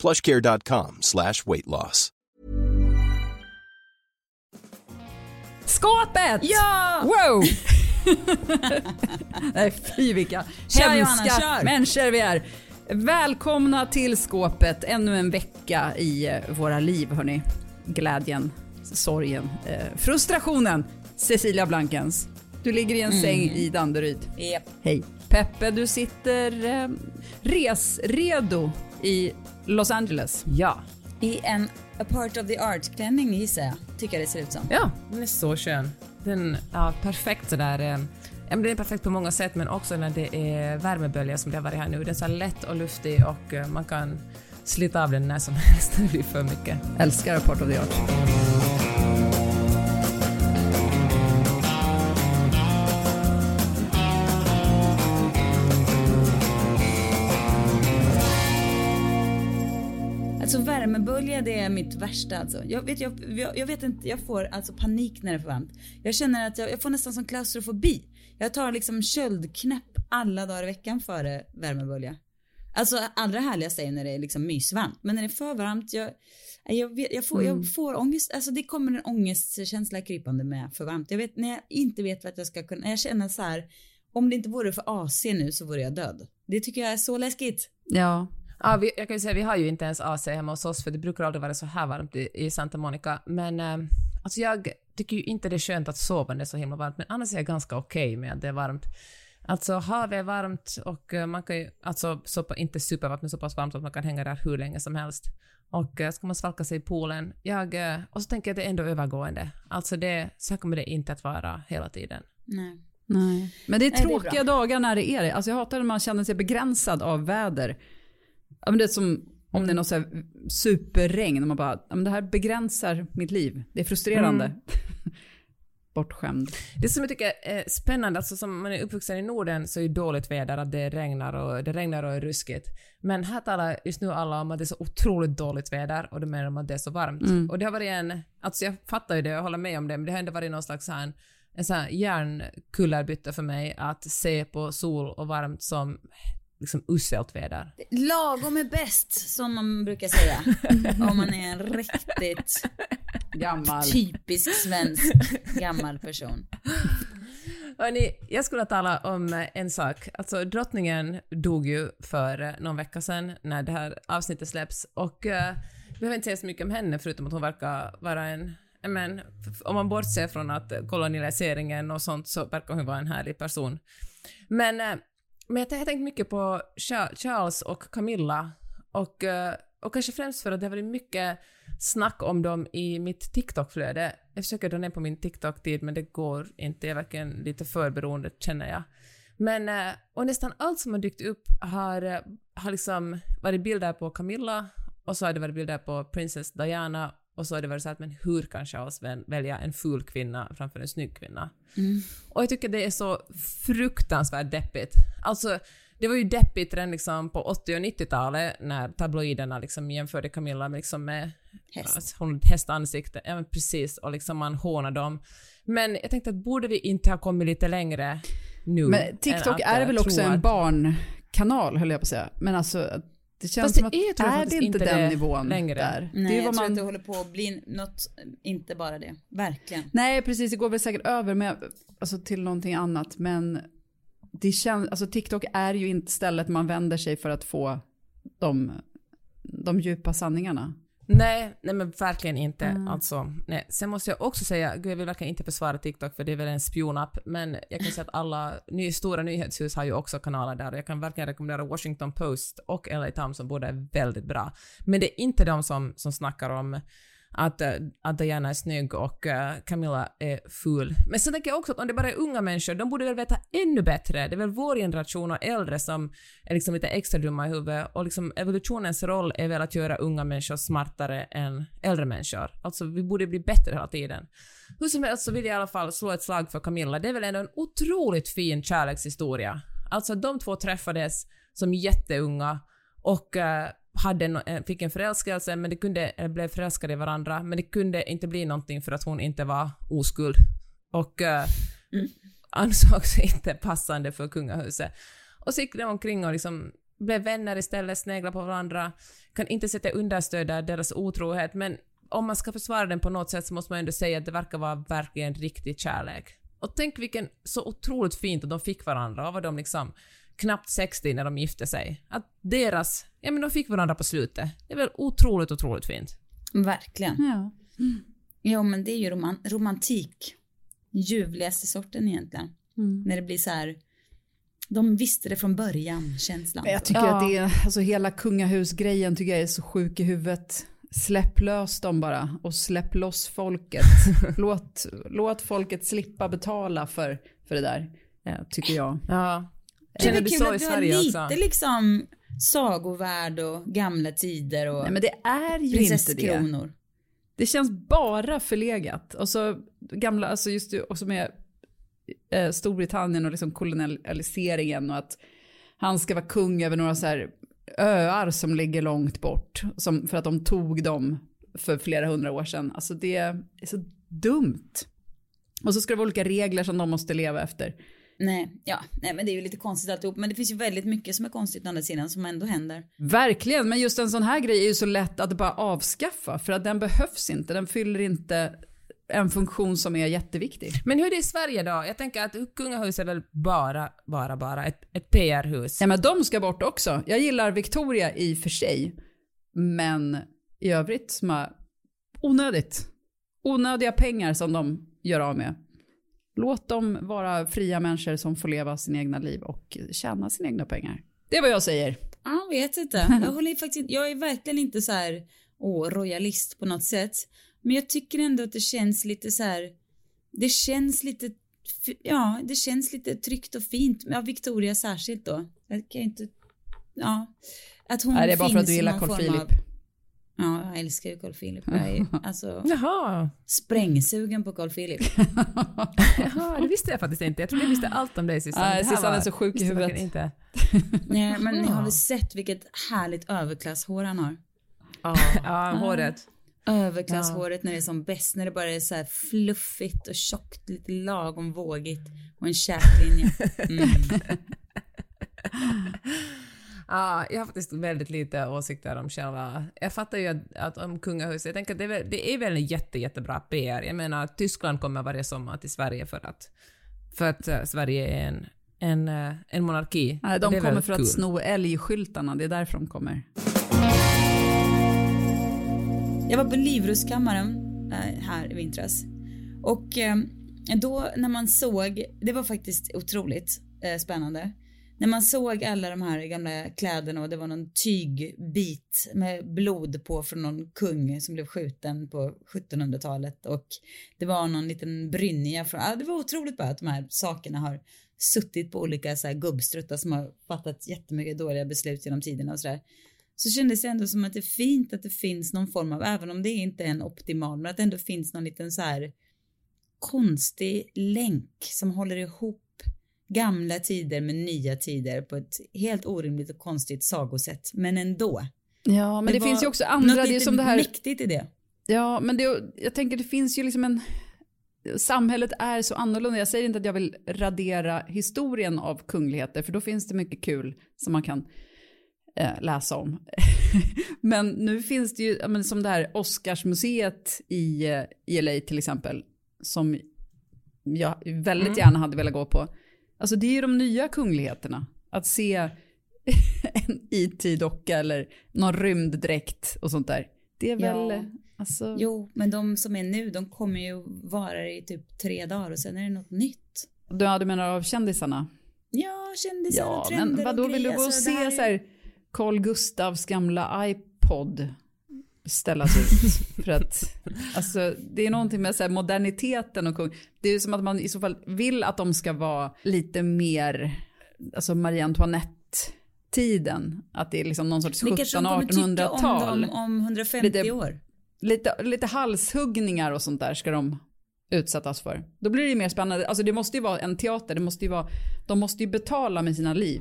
plushcare.com slash weight loss. Skåpet! Ja! Wow! Nej fy vilka Kör, hemska Johanna, människor vi är. Välkomna till skåpet, ännu en vecka i eh, våra liv hörni. Glädjen, sorgen, eh, frustrationen. Cecilia Blankens, du ligger i en Mm. säng i Danderyd. Japp. Hej. Peppe, du sitter eh, resredo i Los Angeles. Ja, I en a part of the art-klänning gissar jag, tycker jag det ser ut som. ja, den är så skön. Den är perfekt sådär. eh, Ja, men den är perfekt på många sätt men också när det är värmebölja som det har varit här nu. Den är så lätt och luftig och eh, man kan slita av den när som helst när det blir för mycket. Älskar Report of the Art. Alltså värmebölja det är mitt värsta alltså. Jag vet, jag, jag, vet inte, jag får alltså panik när det är för varmt. Jag känner att jag, jag får nästan som klaustrofobi. Jag tar liksom köldknäpp alla dagar i veckan före värmebölja. Alltså allra härligast är när det är liksom mysvarmt. Men när det är för varmt, jag, jag, vet, jag, får, jag får ångest. Alltså det kommer en ångestkänsla krypande med för varmt. Jag vet när jag inte vet vad jag ska kunna, jag känner så här. Om det inte vore för AC nu så vore jag död. Det tycker jag är så läskigt. Ja, Ja, vi, jag kan ju säga vi har ju inte ens AC hemma hos oss för det brukar aldrig vara så här varmt i, i Santa Monica. Men eh, alltså jag tycker ju inte det är skönt att sova när det är så himla varmt men annars är jag ganska okej med att det är varmt. Alltså havet är varmt och eh, man kan ju, alltså så, inte supervarmt men så pass varmt att man kan hänga där hur länge som helst. Och eh, ska man svalka sig i poolen, jag, eh, och så tänker jag att det är ändå övergående. Alltså det, så här kommer det inte att vara hela tiden. Nej. Nej. Men det är Nej, det är tråkiga dagar när det är det. Alltså jag hatar när man känner sig begränsad av väder. Ja, men det är som om det är något så här superregn och man bara, ja, men det här begränsar mitt liv. Det är frustrerande. Mm. Bortskämd. Det som jag tycker är spännande, alltså som man är uppvuxen i Norden så är ju dåligt väder att det regnar och det regnar och är ruskigt. Men här talar just nu alla om att det är så otroligt dåligt väder och de menar om att det är så varmt. Och det har varit en, alltså jag fattar ju det och håller med om det, men det har ändå varit någon slags här, en sån här hjärnkullerbytta för mig att se på sol och varmt som liksom uselt väder. Lagom är bäst, som man brukar säga. Om man är en riktigt Gammal. typisk svensk gammal person. Hörni, jag skulle tala om en sak. Alltså drottningen dog ju för eh, någon vecka sedan när det här avsnittet släpps och uh, vi behöver inte säga så mycket om henne förutom att hon verkar vara en men, om man bortser från att kolonialiseringen och sånt så verkar hon vara en härlig person. Men, eh, men jag har tänkt mycket på Charles och Camilla och, eh, och kanske främst för att det har varit mycket snack om dem i mitt TikTok-flöde. Jag försöker dra ner på min TikTok-tid men det går inte. Jag är verkligen lite för beroende känner jag. Men, eh, och nästan allt som har dykt upp har, eh, har liksom varit bilder på Camilla och så har det varit bilder på Princess Diana och så har det varit så att men hur kan Charles väl- välja en ful kvinna framför en snygg kvinna? Och jag tycker det är så fruktansvärt deppigt. Alltså, det var ju deppigt redan liksom på 80 och 90-talet när tabloiderna liksom jämförde Camilla med, liksom med Häst. Alltså, hon hästansikte. Ja men precis, och liksom man hånade dem. Men jag tänkte att borde vi inte ha kommit lite längre nu? Men TikTok att, är eh, väl också en barnkanal höll jag på att säga. Men alltså det känns Fast som det att är, tror jag är det inte inte den det nivån längre. där? Nej, det är jag vad tror man... att det håller på att bli något, inte bara det. Verkligen. Nej, precis. Det går väl säkert över med, alltså, till någonting annat. Men det känns, alltså, TikTok är ju inte stället man vänder sig för att få de, de djupa sanningarna. Nej, nej men verkligen inte. Mm. Alltså, nej. Sen måste jag också säga, gud jag vill verkligen inte försvara TikTok för det är väl en spionapp, men jag kan säga att alla ny, stora nyhetshus har ju också kanaler där och jag kan verkligen rekommendera Washington Post och LA Times som båda är väldigt bra. Men det är inte de som, som snackar om att, eh, att Diana är snygg och eh, Camilla är ful. Men sen tänker jag också att om det bara är unga människor, de borde väl veta ännu bättre. Det är väl vår generation och äldre som är liksom lite extra dumma i huvudet och liksom evolutionens roll är väl att göra unga människor smartare än äldre människor. Alltså vi borde bli bättre hela tiden. Hur som helst så vill jag i alla fall slå ett slag för Camilla. Det är väl ändå en otroligt fin kärlekshistoria. Alltså de två träffades som jätteunga och eh, hade en, eh, fick en förälskelse, men det kunde, eller blev förälskade i varandra, men det kunde inte bli någonting för att hon inte var oskuld. Och uh, mm. ansågs inte passande för kungahuset. Och så gick de omkring och liksom blev vänner istället, sneglade på varandra, kan inte sätta understöda deras otrohet, men om man ska försvara den på något sätt så måste man ändå säga att det verkar vara verkligen riktig kärlek. Och tänk vilken så otroligt fint att de fick varandra. Vad var de liksom knappt 60 när de gifte sig. Att deras, ja men de fick varandra på slutet. Det är väl otroligt, otroligt fint. Verkligen. Ja. Mm. Ja men det är ju roman romantik. Ljuvligaste sorten egentligen. Mm. När det blir så här, de visste det från början, känslan. Jag tycker ja. att det är, alltså hela kungahusgrejen tycker jag är så sjuk i huvudet. Släpp lös dem bara och släpp loss folket. låt, låt folket slippa betala för, för det där, eh, tycker jag. Ja. Känner du så i Sverige också? lite liksom sagovärld och gamla tider och Nej men det är ju inte det. Det känns bara förlegat. Och så gamla, alltså just och som är eh, Storbritannien och liksom kolonialiseringen och att han ska vara kung över några så här öar som ligger långt bort. Som, för att de tog dem för flera hundra år sedan. Alltså det är så dumt. Och så ska det vara olika regler som de måste leva efter. Nej, ja, nej men det är ju lite konstigt alltihop. Men det finns ju väldigt mycket som är konstigt å andra sidan som ändå händer. Verkligen, men just en sån här grej är ju så lätt att bara avskaffa för att den behövs inte. Den fyller inte en funktion som är jätteviktig. Men hur är det i Sverige då? Jag tänker att kungahuset är väl bara, bara, bara ett, ett PR-hus? Ja men de ska bort också. Jag gillar Victoria i och för sig. Men i övrigt, som onödigt. Onödiga pengar som de gör av med. Låt dem vara fria människor som får leva sina egna liv och tjäna sina egna pengar. Det är vad jag säger. Jag vet inte. Jag, håller faktiskt, jag är verkligen inte så här, åh, royalist på något sätt. Men jag tycker ändå att det känns lite så här, det känns lite, ja, det känns lite tryggt och fint. Ja, Victoria särskilt då. Jag kan inte, ja. Att hon Nej, det är bara för att du gillar Carl Philip. Av, Ja, jag älskar ju Carl Philip. Jag är alltså Jaha. sprängsugen på Carl Philip. Jaha, det visste jag faktiskt inte. Jag trodde jag visste allt om dig Sissan. Nej, Sissan är så sjuk i huvudet. Inte. Nej, men ni har väl sett vilket härligt överklasshår han har? Ja, ja håret. Överklasshåret ja. när det är som bäst, när det bara är så här fluffigt och tjockt, lite lagom vågigt och en käklinje. Mm. Ja, jag har faktiskt väldigt lite åsikter om själva... Jag fattar ju att, att om kungahuset, jag tänker att det är väl, det är väl en jätte, jättebra PR. Jag menar, Tyskland kommer varje sommar till Sverige för att, för att uh, Sverige är en, en, uh, en monarki. Nej, de kommer för cool. att sno älgskyltarna, det är därför de kommer. Jag var på Livrustkammaren uh, här i vintras. Och då när man såg, det var faktiskt otroligt spännande när man såg alla de här gamla kläderna och det var någon tygbit med blod på från någon kung som blev skjuten på 1700-talet och det var någon liten brynja från, ja, det var otroligt bara att de här sakerna har suttit på olika så här gubbstruttar som har fattat jättemycket dåliga beslut genom tiderna och sådär. Så kändes det ändå som att det är fint att det finns någon form av, även om det inte är en optimal, men att det ändå finns någon liten så här konstig länk som håller ihop gamla tider med nya tider på ett helt orimligt och konstigt sagosätt, men ändå. Ja, men det, det finns ju också andra, något det är som det här... mäktigt i det. Ja, men det, jag tänker det finns ju liksom en... Samhället är så annorlunda. Jag säger inte att jag vill radera historien av kungligheter, för då finns det mycket kul som man kan eh, läsa om. men nu finns det ju, men, som det här Oscarsmuseet i, eh, i LA till exempel, som jag väldigt mm. gärna hade velat gå på. Alltså det är ju de nya kungligheterna. Att se en IT-docka eller någon rymddräkt och sånt där. Det är väl... Ja. Alltså... Jo, men de som är nu, de kommer ju vara i typ tre dagar och sen är det något nytt. Du, ja, du menar av kändisarna? Ja, kändisar ja, och trender men vadå, och vill du gå och alltså, se så här Carl Gustavs gamla iPod ställas ut. För att, alltså, det är någonting med så här, moderniteten och kung. Det är som att man i så fall vill att de ska vara lite mer, alltså Marie Antoinette-tiden. Att det är liksom någon sorts Det kanske de kommer tycka om 1700-1800-tal. dem om 150 Lite- år. Lite, lite halshuggningar och sånt där ska de utsättas för. Då blir det ju mer spännande. Alltså det måste ju vara en teater, det måste ju vara, de måste ju betala med sina liv.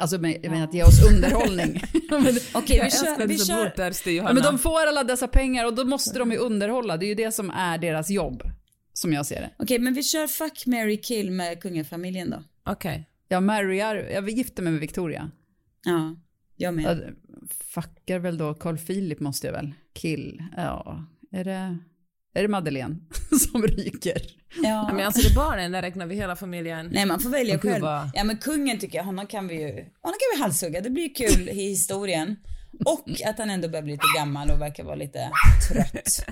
Alltså med, med att ge oss underhållning. men, Okej, vi kör, vi ja, men de får alla dessa pengar och då måste de ju underhålla. Det är ju det som är deras jobb. Som jag ser det. Okej, men vi kör fuck, marry, kill med kungafamiljen då. Okej. Jag marryar, jag gifter mig med Victoria. Ja, jag med. Jag fuckar väl då Carl Philip måste jag väl. Kill, ja. Är det, är det Madeleine som ryker? Ja. Ja, men alltså det är barnen, där räknar vi hela familjen. Nej, man får välja själv. Ja, men kungen tycker jag, honom kan vi ju, honom kan vi halshugga. Det blir kul i historien. Och att han ändå börjar bli lite gammal och verkar vara lite trött.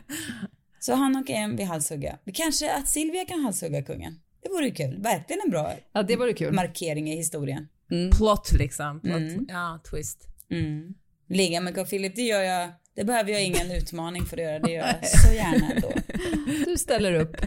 Så honom kan vi halshugga. Kanske att Silvia kan halshugga kungen. Det vore ju kul. Verkligen en bra Ja, det vore kul. markering i historien. Plot liksom. Plot. Mm. Ja, twist. Mm. Ligga med Carl Philip, det gör jag, det behöver jag ingen utmaning för att göra. Det gör jag så gärna ändå. Du ställer upp.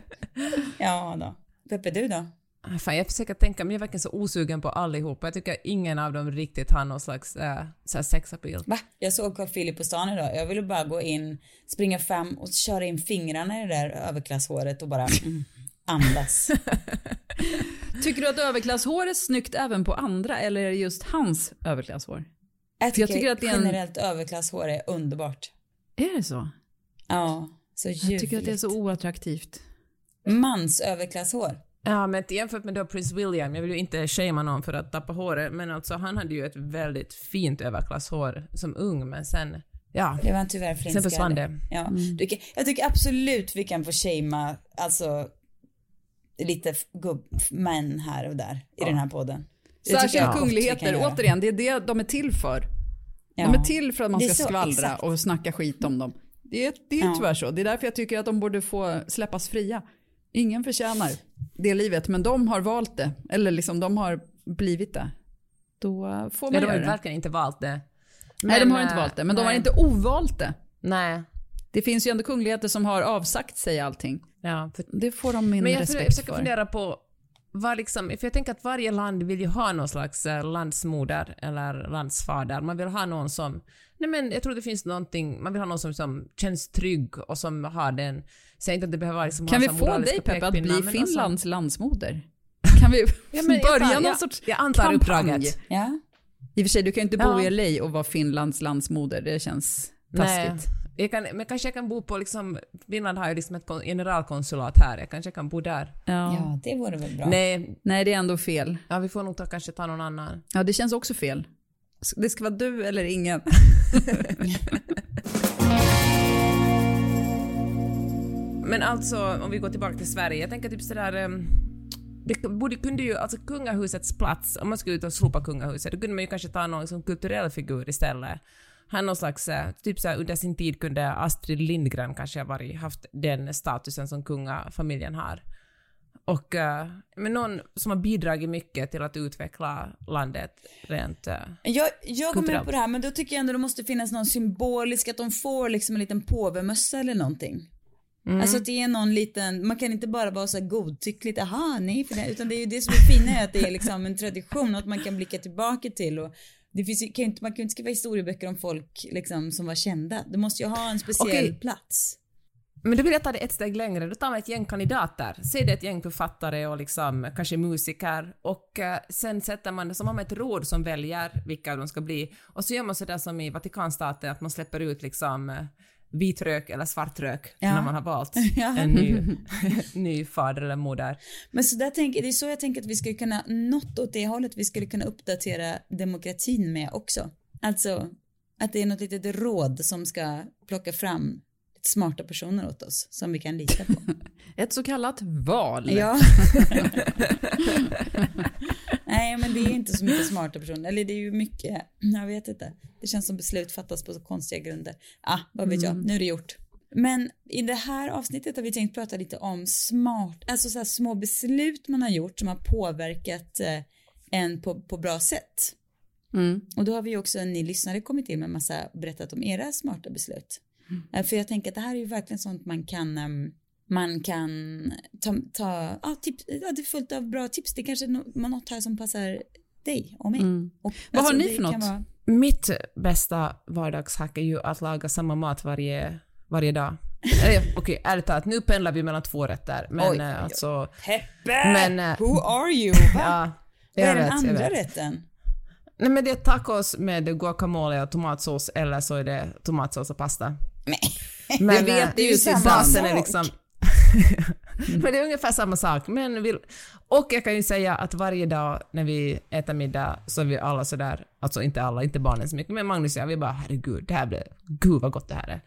Ja då. Peppe, du då? Ah, Fan, jag försöker tänka, men jag är verkligen så osugen på allihopa. Jag tycker ingen av dem riktigt har någon slags äh, så sexappeal. Va? Jag såg Carl Philip på stan idag. Jag ville bara gå in, springa fram och köra in fingrarna i det där överklasshåret och bara mm, andas. Tycker du att överklasshår är snyggt även på andra eller är det just hans överklasshår? Jag jag tycker, tycker att det är en- generellt överklasshår är underbart. Är det så? Ja, så ljuvligt. Jag tycker att det är så oattraktivt. Mans överklasshår. Ja, men jämfört med då Prince William, jag vill ju inte shamea någon för att tappa håret, men alltså han hade ju ett väldigt fint överklasshår som ung, men sen, ja, Det var tyvärr sen flintskallig. försvann det. Ja. Du kan- Jag tycker absolut vi kan få shamea, alltså lite gubbmän här och där i den här podden. Särskilt jag kungligheter, återigen, det är det de är till för. Ja. De är till för att man ska så, skvallra exakt. och snacka skit om dem. Det är, det är Ja. tyvärr så. Det är därför jag tycker att de borde få släppas fria. Ingen förtjänar det livet, men de har valt det. Eller liksom de har blivit det. Då får man Ja, de har göra verkligen inte valt det. Nej, de har Men, inte valt det, men de har nej. inte ovalt det. Nej. Det finns ju ändå kungligheter som har avsagt sig allting. Ja, för, Det får de min men jag, jag respekt försöker för. fundera på vad liksom, för jag tänker att varje land vill ju ha någon slags eh, landsmoder eller landsfader. Man vill ha någon som, nej men jag tror det finns någonting, man vill ha någon som, som känns trygg och som har den, säg inte att det behöver vara liksom Kan vi få dig Peppe att bli men alltså- Finlands landsmoder? Kan vi Ja, jag börja tar- någon jag- sorts jag antar kampanj? Ja. I och för sig, du kan ju inte bo Ja. i LA och vara Finlands landsmoder. Det känns Nej. Jag kan, men kanske jag kan bo på liksom, Finland har ju liksom ett kon- generalkonsulat här, jag kanske kan bo där. Ja. ja, det vore väl bra. Nej, Nej, det är ändå fel. ja, vi får nog ta, kanske ta någon annan. Ja, det känns också fel. Det ska vara du eller ingen. Men alltså, om vi går tillbaka till Sverige, jag tänker typ sådär... Um, det borde, kunde ju, alltså kungahusets plats, om man skulle ut och slopa kungahuset, då kunde man ju kanske ta någon som kulturell figur istället. Han någon slags, eh, typ såhär under sin tid kunde Astrid Lindgren kanske ha varit, haft den statusen som kungafamiljen har. Och, eh, men någon som har bidragit mycket till att utveckla landet rent... eh, Jag, jag går med på det här men då tycker jag ändå det måste finnas någon symbolisk, att de får liksom en liten påvemössa eller någonting. Mm. Alltså att det är någon liten, man kan inte bara vara så här godtyckligt, aha nej för det, utan det är ju det som är fina är att det är liksom en tradition att man kan blicka tillbaka till och det finns ju, kan inte, man kan ju inte skriva historieböcker om folk liksom som var kända. Du måste ju ha en speciell Okej. plats. Men då vill jag ta det ett steg längre. Då tar man ett gäng kandidater. Säg det ett gäng författare och liksom, kanske musiker. Och eh, sen sätter man det som om ett råd som väljer vilka de ska bli. Och så gör man sådär som i Vatikanstaten, att man släpper ut liksom eh, vit rök eller svart rök Ja. när man har valt Ja. en ny, ny fader eller moder. Men så där tänker, det är så jag tänker att vi skulle kunna, något åt det hållet vi skulle kunna uppdatera demokratin med också. Alltså att det är något litet råd som ska plocka fram smarta personer åt oss som vi kan lita på. Ett så kallat val. Ja. Nej men det är inte så mycket smarta personer, eller det är ju mycket, jag vet inte. Det känns som beslut fattas på så konstiga grunder. Ah, vad vet jag, nu är det gjort. Men i det här avsnittet har vi tänkt prata lite om smart, alltså så här små beslut man har gjort som har påverkat eh, en på, på bra sätt. Mm. Och då har vi också ni lyssnare kommit till med en massa berättat om era smarta beslut. Eh, För jag tänker att det här är ju verkligen sånt man kan ehm, man kan ta, ta ja, tips, ja, det är fullt av bra tips. Det är kanske nå- något här som passar dig och mig. Och, Vad har ni det för något? vara- Mitt bästa vardagshack är ju att laga samma mat varje, varje dag. Eller, Okej, ärligt talat, nu pendlar vi mellan två rätter. Men Oj, eh, alltså... Peppe! Men, eh, Who are you? Va? Vad är den vet, andra rätten? Nej men det är tacos med guacamole och tomatsås eller så är det tomatsås och pasta. Nej. Men Det vet eh, du ju, basen är liksom... men det är ungefär samma sak. Men vill... Och jag kan ju säga att varje dag när vi äter middag så är vi alla sådär, alltså inte alla, inte barnen så mycket, men Magnus och jag, vi bara herregud, det här blir, gud vad gott det här är.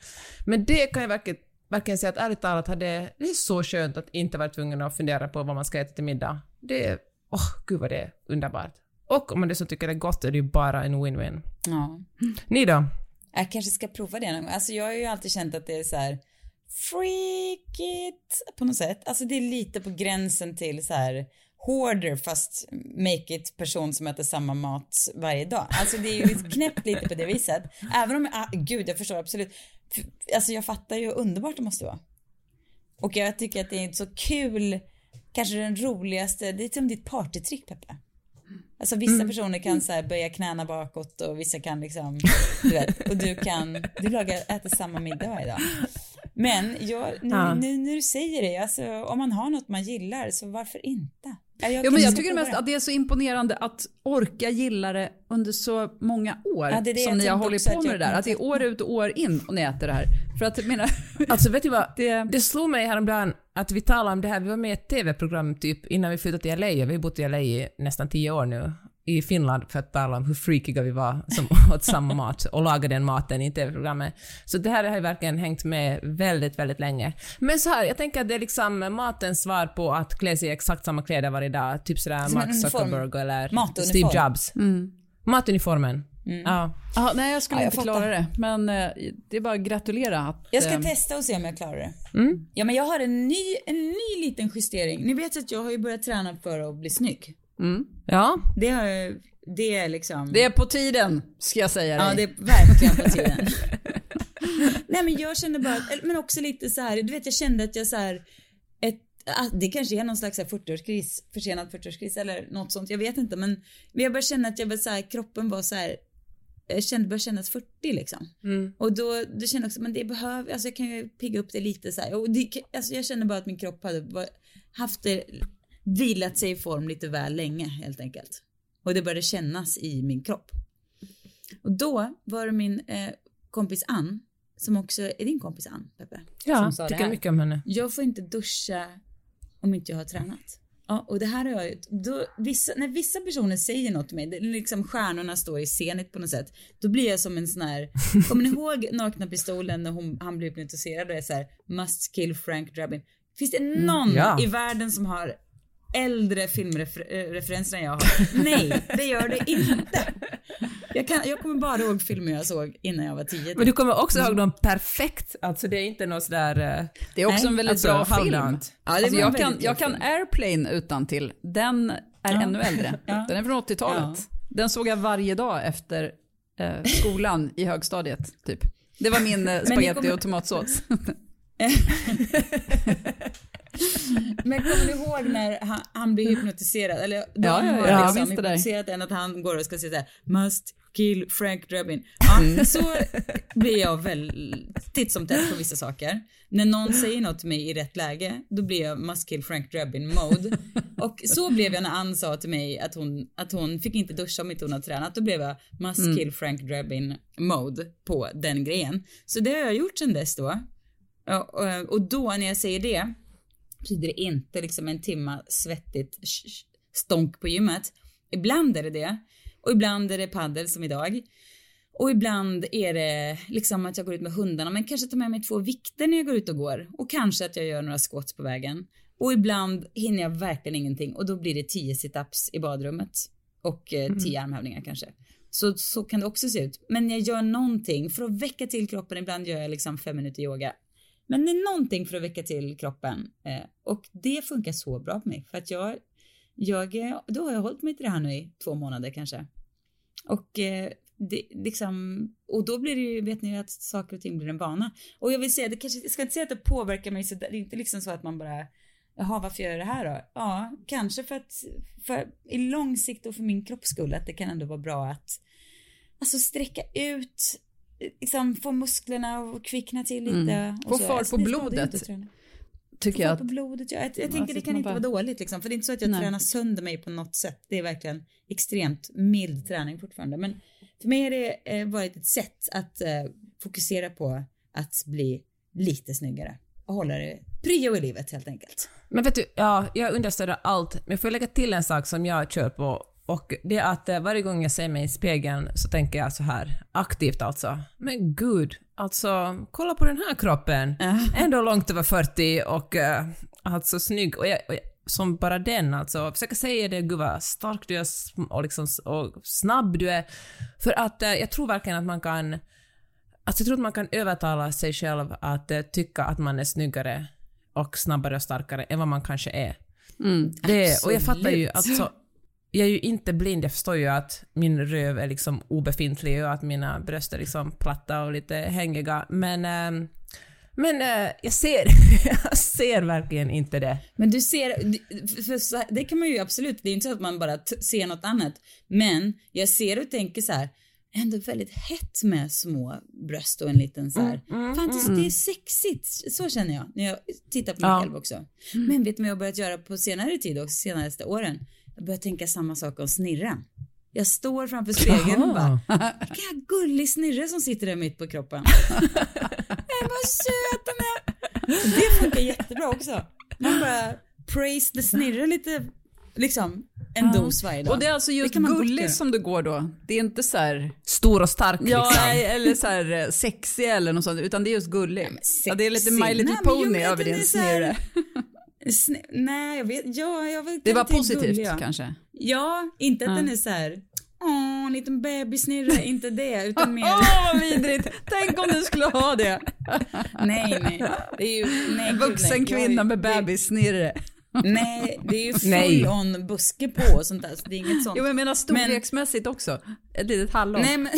Men det kan jag verkligen, verkligen säga att ärligt talat hade, det är så skönt att inte vara tvungen att fundera på vad man ska äta till middag. Det är, åh gud vad det är underbart. Och om man dessutom tycker det är gott är det ju bara en win-win. Ja. Ni då? Jag kanske ska prova det någon gång. Alltså jag har ju alltid känt att det är så här freak it på något sätt. Alltså det är lite på gränsen till så här hoarder fast make it person som äter samma mat varje dag. Alltså det är ju lite knäppt lite på det viset. Även om, ah, gud jag förstår absolut. Alltså jag fattar ju hur underbart det måste vara. Och jag tycker att det är inte så kul, kanske den roligaste, det är som ditt partytrick Peppe. Alltså vissa personer kan så här böja knäna bakåt och vissa kan liksom, du vet, och du kan, du lagar, äter samma middag varje dag. Men jag, nu, Ja. nu när du säger det, alltså om man har något man gillar så varför inte? Ja, Ja, men jag tycker prova mest att det är så imponerande att orka gilla det under så många år Ja, det det som jag ni har hållit på med jag det där. Att det är år ut och år in och ni äter det här. För att jag menar, Alltså vet du vad? det, Det slog mig häromdagen att vi talade om det här, vi var med i ett TV-program typ innan vi flyttade till LA, vi har bott i LA i nästan tio år nu, i Finland för att tala om hur freakiga vi var som åt samma mat och lagade den maten i TV-programmet. Så det här har ju verkligen hängt med väldigt, väldigt länge. Men så här, jag tänker att det är liksom matens svar på att klä sig i exakt samma kläder varje dag, typ sådär Som Mark uniform. Zuckerberg eller Matuniform. Steve Jobs. Matuniformen. Ja. ja, nej jag skulle Ja, jag inte fattar. klara det. Men eh, det är bara att gratulera att... Jag ska eh, testa och se om jag klarar det. Mm. Ja men jag har en ny, en ny liten justering. Ni vet att jag har ju börjat träna för att bli snygg. Mm. Ja. Det har det är liksom. Det är på tiden, ska jag säga dig. Ja, det är verkligen på tiden. Nej, men jag kände bara, men också lite så här, du vet, jag kände att jag så här, ett, att det kanske är någon slags så här 40-årskris, försenad 40-årskris eller något sånt, jag vet inte, men, men jag började känna att jag var så här, kroppen var så här, jag kände, började kännas 40 liksom. Mm. Och då, då kände jag också, men det behöver, alltså jag kan ju pigga upp det lite så här. Och det, alltså jag kände bara att min kropp hade haft det, vilat sig i form lite väl länge helt enkelt. Och det började kännas i min kropp. Och då var det min eh, kompis Ann, som också är din kompis Ann, Peppe. Ja, som sa det tycker här. mycket om henne. Jag får inte duscha om inte jag har tränat. Ja, och det här har jag ju- då, vissa, när vissa personer säger något till mig, det är liksom stjärnorna står i scenet på något sätt, då blir jag som en sån här, kommer ni ihåg Nakna Pistolen när hon, han blir hypnotiserad och är så här, must kill Frank Drabin. Finns det någon ja. i världen som har äldre filmreferenser än jag har? Nej, det gör det inte. Jag, kan, jag kommer bara ihåg filmer jag såg innan jag var tio. Men du kommer också ihåg dem perfekt, alltså det är inte något sådär... eh, Det är också Nej, en väldigt alltså, bra film. halvdant. Ja, det alltså jag, kan, väldigt jag kan. Airplane utan till. Den är Ja. ännu äldre. Ja. Den är från 80-talet. Den såg jag varje dag efter eh, skolan i högstadiet, typ. Det var min eh, ni spaghetti kommer- och tomatsås. Men kommer ni ihåg när han, han blir hypnotiserad? Eller de Ja, ja, ja, jag liksom hypnotiserat en att han går och ska säga såhär must kill Frank Drabin. Ja, Mm. så blir jag väl titt som tätt på vissa saker. När någon säger något till mig i rätt läge, då blir jag must kill Frank Drabin mode. Och så blev jag när Ann sa till mig att hon, att hon fick inte duscha om inte hon hade tränat. Då blev jag must Mm. kill Frank Drabin mode på den grejen. Så det har jag gjort sedan dess då. Ja, och- Och då när jag säger det betyder det inte liksom en timma svettigt stånk på gymmet. Ibland är det det. Och ibland är det paddel som idag. Och ibland är det liksom att jag går ut med hundarna men kanske tar med mig två vikter när jag går ut och går. Och kanske att jag gör några squats på vägen. Och ibland hinner jag verkligen ingenting och då blir det 10 situps i badrummet. Och eh, 10 armhävningar kanske. Så, så kan det också se ut. Men jag gör någonting för att väcka till kroppen. Ibland gör jag liksom fem minuter yoga. Men det är någonting för att väcka till kroppen. Eh, och det funkar så bra på mig. För att jag, jag, då har jag hållit mig till det här nu i två månader kanske. Och eh, det, liksom, och då blir det ju, vet ni att saker och ting blir en vana. Och jag vill säga, det kanske, jag ska inte säga att det påverkar mig så det är inte liksom så att man bara, jaha varför gör jag det här då? Ja, kanske för att, för i lång sikt och för min kropps skull, att det kan ändå vara bra att, alltså sträcka ut, liksom få musklerna att kvickna till lite. Mm. Få så. fart Alltså, på blodet. Tycker jag att, på blodet, ja. Jag, jag Ja, tänker så det kan inte bara- vara dåligt liksom, för det är inte så att jag Nej. tränar sönder mig på något sätt. Det är verkligen extremt mild träning fortfarande. Men för mig har det eh, varit ett sätt att eh, fokusera på att bli lite snyggare och hålla det prio i livet helt enkelt. Men vet du, ja, jag understöder allt, men jag får lägga till en sak som jag kör på och det är att eh, varje gång jag ser mig i spegeln så tänker jag så här aktivt alltså, men gud, alltså kolla på den här kroppen, ändå långt över 40 och eh, alltså snygg. Och, jag, och jag, som bara den alltså, försöka säga det, gud vad stark du är och, liksom, och snabb du är, för att eh, jag tror verkligen att man kan Alltså jag tror att man kan övertala sig själv att eh, tycka att man är snyggare och snabbare och starkare än vad man kanske är. mm. Det, och jag fattar ju alltså, jag är ju inte blind, jag förstår ju att min röv är liksom obefintlig och att mina bröst är liksom platta och lite hängiga, men ehm, men eh, jag ser, jag ser verkligen inte det. Men du ser, för- det kan man ju absolut, det är inte så att man bara ser något annat. Men jag ser och tänker så här, ändå väldigt hett med små bröst och en liten så här. Mm, Fan, det- det är sexigt, så känner jag när jag tittar på mig Ja. själv också. Men vet du vad jag har börjat göra på senare tid också, senaste åren? Jag börjar tänka samma sak om snirren. Jag står framför spegeln och bara, vilken gullig snirre som sitter där mitt på kroppen. Nej, vad söt den är. Det funkar jättebra också. Man bara praise the snirre lite, liksom en dos varje dag. Och det är alltså just gullig som du går då? Det är inte så här, Stor och stark ja, liksom. nej, eller så här eh, sexig eller något sånt, utan det är just gullig. men ja, det är lite. My Little Pony över din snirre. Sn- nej, jag vet, ja, jag vet Det var positivt gullig, ja. kanske. Ja, inte att Ja. den är så här, åh, en liten bebissnirre, inte det, utan mer, Åh, vad vidrigt! Tänk om du skulle ha det. nej, nej. Det är ju, nej, En vuxen kvinna med bebissnirre. Nej, det är ju full on buske på och sånt där, så det är inget sånt. Jo, men jag menar storleksmässigt också. Ett litet hallon. Nej men,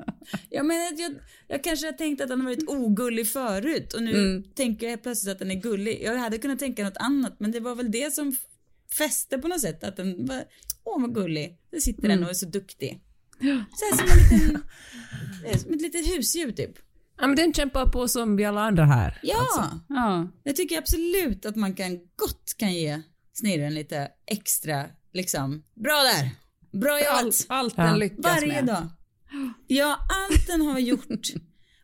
jag menar jag, jag kanske har tänkt att den har varit ogullig förut och nu Mm. tänker jag plötsligt att den är gullig. Jag hade kunnat tänka något annat men det var väl det som fäste på något sätt att den var, åh vad gullig, där sitter Mm. den och är så duktig. Så här som en liten, är som ett litet husdjur typ. Ja, men den kämpar på som vi alla andra här. Ja, Ja. jag tycker absolut att man kan gott kan ge snirren lite extra liksom, bra där, bra Allt, jobbat. allt Ja. den lyckas Varje med. dag. Ja, allt den har gjort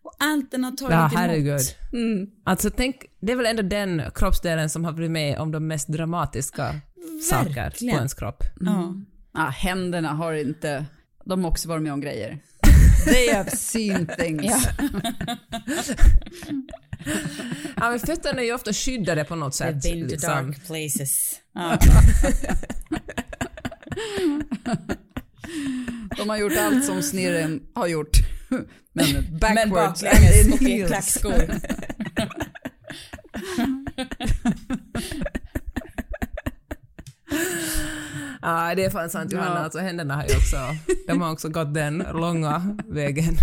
och allt den har tagit Ja, emot. herregud. Mm. Alltså tänk, det är väl ändå den kroppsdelen som har varit med om de mest dramatiska saker på Verkligen. ens kropp. Ja. Ja, händerna har inte, de har också varit med om grejer. They have seen things. Ja. Men fötterna är ju ofta skyddade på något sätt. They've been to liksom. dark places. De har gjort allt som snirren har gjort. Men Men backwards. baklänges and och i heels. klackskor. Ja, det är fan sant Johanna. Ja. Alltså händerna har ju också, de har också gått den långa vägen.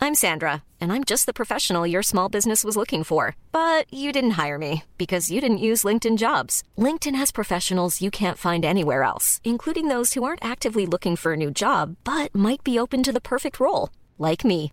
I'm Sandra, and I'm just the professional your small business was looking for. But you didn't hire me because you didn't use LinkedIn jobs. LinkedIn has professionals you can't find anywhere else, including those who aren't actively looking for a new job but might be open to the perfect role, like me.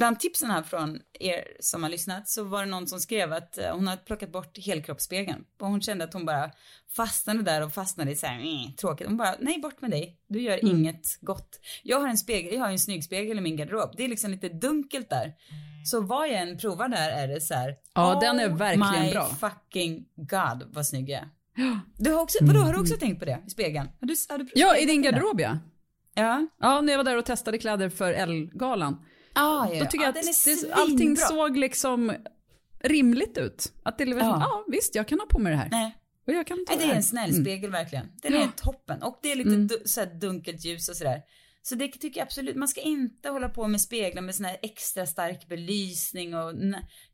Bland tipsen här från er som har lyssnat så var det någon som skrev att eh, hon har plockat bort helkroppsspegeln. Och hon kände att hon bara fastnade där och fastnade i så här, mm, tråkigt. Hon bara, nej bort med dig. Du gör Mm. inget gott. Jag har en spegel, jag har en snygg spegel i min garderob. Det är liksom lite dunkelt där. Så vad jag än provar där är det så här. Ja, den är verkligen my bra. fucking god vad snygg jag är. Du har också, vadå, har du också tänkt på det i spegeln? Har du, har du Mm. Ja, i din garderob ja. Ja. Ja, när jag var där och testade kläder för L-galan. Ah, ja, Då tycker ja, jag att det, allting såg liksom rimligt ut. Att det liksom, Ja. ja. visst jag kan ha på mig det här. Nej. Och jag kan ta Nej, det är en snäll spegel verkligen. Den Ja. är toppen. Och det är lite Mm. du, så här dunkelt ljus och sådär. Så det tycker jag absolut, man ska inte hålla på med speglar med sån här extra stark belysning och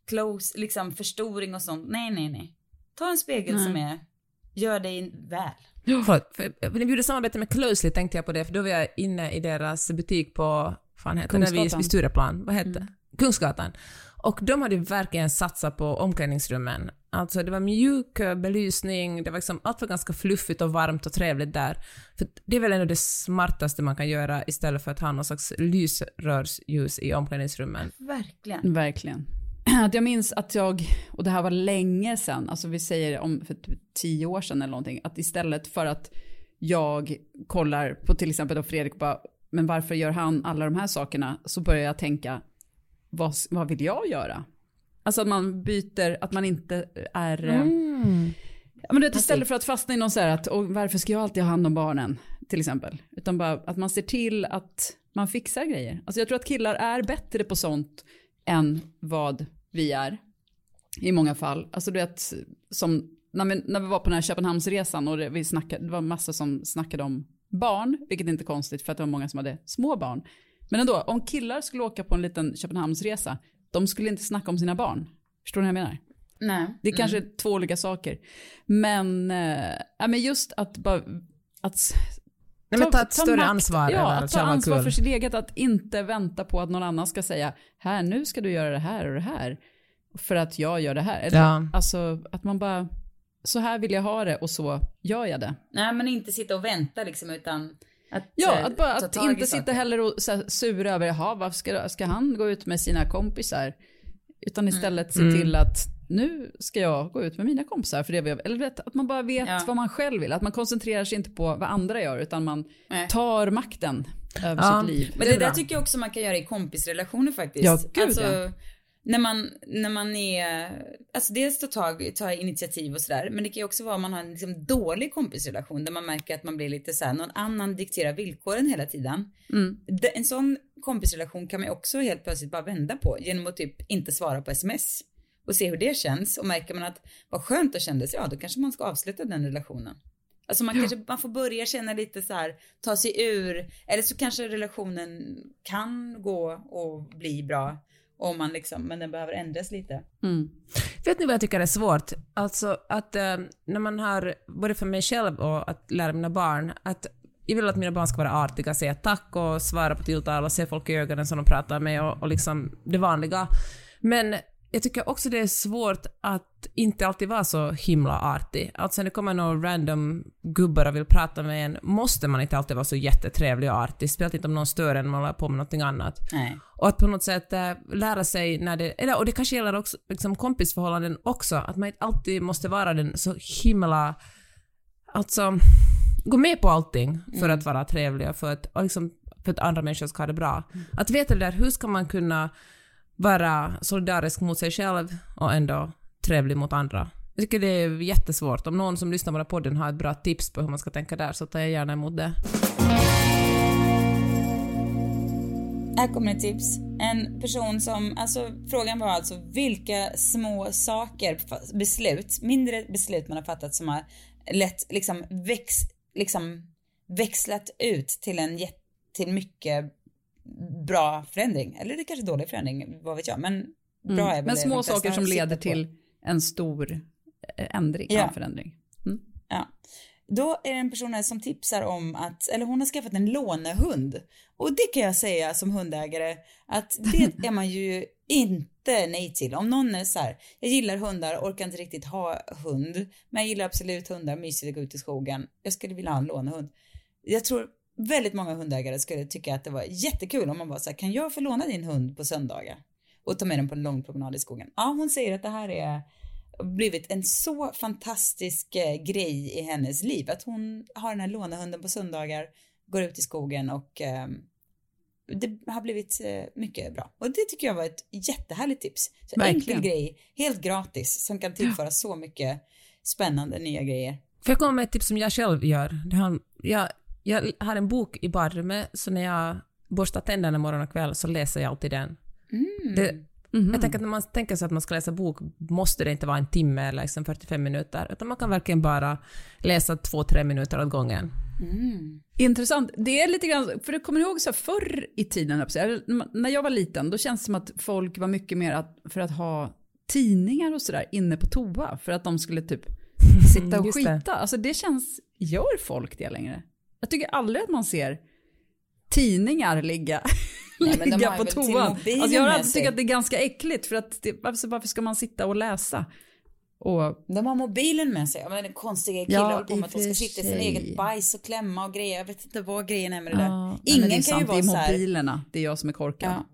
close, liksom förstoring och sånt. Nej, nej, nej. Ta en spegel Nej. som är, gör dig väl. Förlåt, för, för ni bjuder samarbete med Closely tänkte jag på det, för då var jag inne i deras butik på, fan heter det, vid, Kungsgatan. vid Stureplan, vad heter det? Kungsgatan. Och de hade ju verkligen satsat på omklädningsrummen. Alltså det var mjuk eh, belysning, det var liksom, allt var ganska fluffigt och varmt och trevligt där. För det är väl ändå det smartaste man kan göra istället för att ha någon slags lysrörsljus i omklädningsrummen. Verkligen. Verkligen. Att jag minns att jag, och det här var länge sedan, alltså vi säger om för typ tio år sedan eller någonting, att istället för att jag kollar på till exempel då Fredrik bara, men varför gör han alla de här sakerna? Så börjar jag tänka, vad, vad vill jag göra? Alltså att man byter, att man inte är... eh, Ja, men du vet, istället för att fastna i någon så här att och varför ska jag alltid ha hand om barnen till exempel. Utan bara att man ser till att man fixar grejer. Alltså jag tror att killar är bättre på sånt än vad vi är. I många fall. Alltså du vet, som när vi, när vi var på den här Köpenhamnsresan och det, vi snackade, det var massa som snackade om barn, vilket är inte konstigt för att det var många som hade små barn. Men ändå, om killar skulle åka på en liten Köpenhamnsresa, de skulle inte snacka om sina barn. Förstår ni vad jag menar? Nej. Det är kanske är två olika saker. Men, ja, men just att bara... Att, Nej, men ta ett större makt- ansvar Ja, att ta ansvar kul. för sitt eget. Att inte vänta på att någon annan ska säga, här nu ska du göra det här och det här. För att jag gör det här. Eller, Ja. Alltså att man bara, så här vill jag ha det och så gör jag det. Nej, men inte sitta och vänta liksom utan att Ja, eh, att, bara, att inte sitta heller och så här, sura över, jaha, varför ska, ska han gå ut med sina kompisar? Utan istället se till att nu ska jag gå ut med mina kompisar för det vi Eller vet, att man bara vet Ja. vad man själv vill. Att man koncentrerar sig inte på vad andra gör, utan man Nej. tar makten över Ja. sitt liv. Men Det det, är där tycker jag också man kan göra i kompisrelationer faktiskt. Ja, gud, alltså, ja. När man, när man är, alltså dels ta tag, ta initiativ och sådär, men det kan ju också vara om man har en liksom dålig kompisrelation där man märker att man blir lite såhär, någon annan dikterar villkoren hela tiden. Mm. En sån kompisrelation kan man ju också helt plötsligt bara vända på genom att typ inte svara på sms och se hur det känns och märker man att vad skönt det kändes, ja då kanske man ska avsluta den relationen. Alltså man kanske, man får börja känna lite så här, ta sig ur, eller så kanske relationen kan gå och bli bra om man liksom, men den behöver ändras lite. Mm. Vet ni vad jag tycker är svårt? Alltså att eh, när man har, både för mig själv och att lära mina barn, att jag vill att mina barn ska vara artiga, säga tack och svara på tilltal och se folk i ögonen som de pratar med och, och liksom det vanliga. Men jag tycker också det är svårt att inte alltid vara så himla artig. Alltså när det kommer några random gubbar och vill prata med en måste man inte alltid vara så jättetrevlig och artig, speciellt inte om någon stör en och man håller på med någonting annat. Nej. Och att på något sätt äh, lära sig när det, eller, och det kanske gäller också liksom kompisförhållanden också, att man inte alltid måste vara den så himla, alltså, gå med på allting för att vara trevlig och för att, och liksom, för att andra människor ska ha det bra. Att veta det där, hur ska man kunna vara solidarisk mot sig själv och ändå trevlig mot andra? Jag tycker det är jättesvårt. Om någon som lyssnar på den här podden har ett bra tips på hur man ska tänka där så tar jag gärna emot det. Här kommer ett tips. En person som, alltså frågan var alltså vilka små saker, beslut, mindre beslut man har fattat som har lätt liksom, väx, liksom växlat ut till en till mycket bra förändring. Eller det är kanske dålig förändring, vad vet jag. Men bra är väl Mm. Men små saker som leder på. till en stor eh, ändring, Ja. förändring. Mm. Ja. Då är det en person som tipsar om att, eller hon har skaffat en lånehund. Och det kan jag säga som hundägare att det är man ju inte nej till. Om någon är så här, jag gillar hundar, orkar inte riktigt ha hund, men jag gillar absolut hundar, mysigt att gå ut i skogen. Jag skulle vilja ha en lånehund. Jag tror väldigt många hundägare skulle tycka att det var jättekul om man var så här, kan jag få låna din hund på söndagar? Och ta med den på en lång promenad i skogen. Ja, hon säger att det här är blivit en så fantastisk eh, grej i hennes liv. Att hon har den här lånehunden på söndagar, går ut i skogen och eh, det har blivit eh, mycket bra. Och det tycker jag var ett jättehärligt tips. Så Verkligen. enkel grej, helt gratis, som kan tillföra så mycket spännande nya grejer. Får jag komma med ett tips som jag själv gör? Det har, jag, jag har en bok i badrummet, så när jag borstar tänderna morgon och kväll så läser jag alltid den. Det, Jag tänker att när man tänker sig att man ska läsa bok måste det inte vara en timme eller liksom 45 minuter, utan man kan verkligen bara läsa två, tre minuter åt gången. Intressant. Det är lite grann, för du kommer ihåg så här förr i tiden, när jag var liten, då känns det som att folk var mycket mer att, för att ha tidningar och sådär inne på toa, för att de skulle typ sitta och Just det. skita. Alltså det känns, gör folk det längre? Jag tycker aldrig att man ser tidningar ligga, Nej, ligga på toan. Alltså jag har alltid tyckt att det är ganska äckligt, för att det, varför, varför ska man sitta och läsa? Och De har mobilen med sig. Men det är konstiga killar Ja, håller på med att de ska sitta i sin eget bajs och klämma och grejer. Jag vet inte vad grejen är med det där. Ingen det är kan ju vara det så är här. mobilerna, det är jag som är korkad. Ja.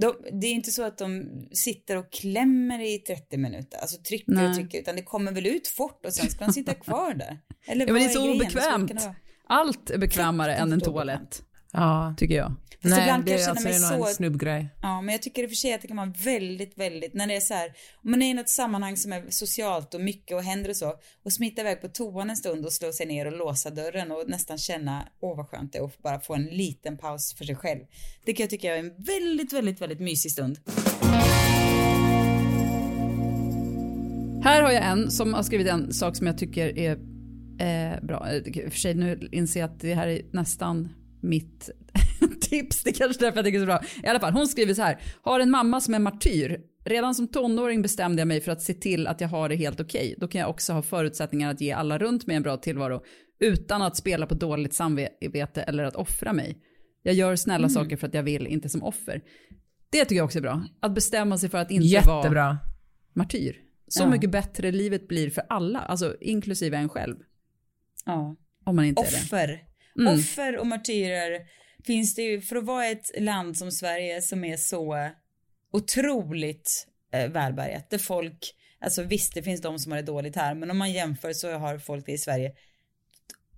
De, det är inte så att de sitter och klämmer i 30 minuter, alltså trycker Nej. och trycker, utan det kommer väl ut fort och sen ska de sitta kvar där. Eller Ja, men det är så grejen? obekvämt. det vara. Allt är bekvämare än en toalett, Ja. tycker jag. Nej, ibland det kan jag är känna alltså mig nog en så- snubbgrej. Ja, men jag tycker i och för sig att det kan vara väldigt, väldigt, när det är så här, om man är i något sammanhang som är socialt och mycket och händer och så, och smita iväg på toan en stund och slå sig ner och låsa dörren och nästan känna, åh vad skönt det är att bara få en liten paus för sig själv. Det kan jag tycka är en väldigt, väldigt, väldigt mysig stund. Här har jag en som har skrivit en sak som jag tycker är eh, bra. Eh, för sig nu inser jag att det här är nästan mitt tips. Det är kanske därför jag tycker det är så bra. I alla fall, hon skriver så här. Har en mamma som är martyr. Redan som tonåring bestämde jag mig för att se till att jag har det helt okej. Då kan jag också ha förutsättningar att ge alla runt mig en bra tillvaro utan att spela på dåligt samvete eller att offra mig. Jag gör snälla saker för att jag vill, inte som offer. Det tycker jag också är bra. Att bestämma sig för att inte vara Jättebra. martyr. Så Ja. mycket bättre livet blir för alla, alltså inklusive en själv. Ja. Om man inte är det. Offer. Mm. Offer och martyrer finns det ju, för att vara ett land som Sverige som är så otroligt eh, välbärgat, där folk, alltså visst det finns de som har det dåligt här, men om man jämför så har folk det i Sverige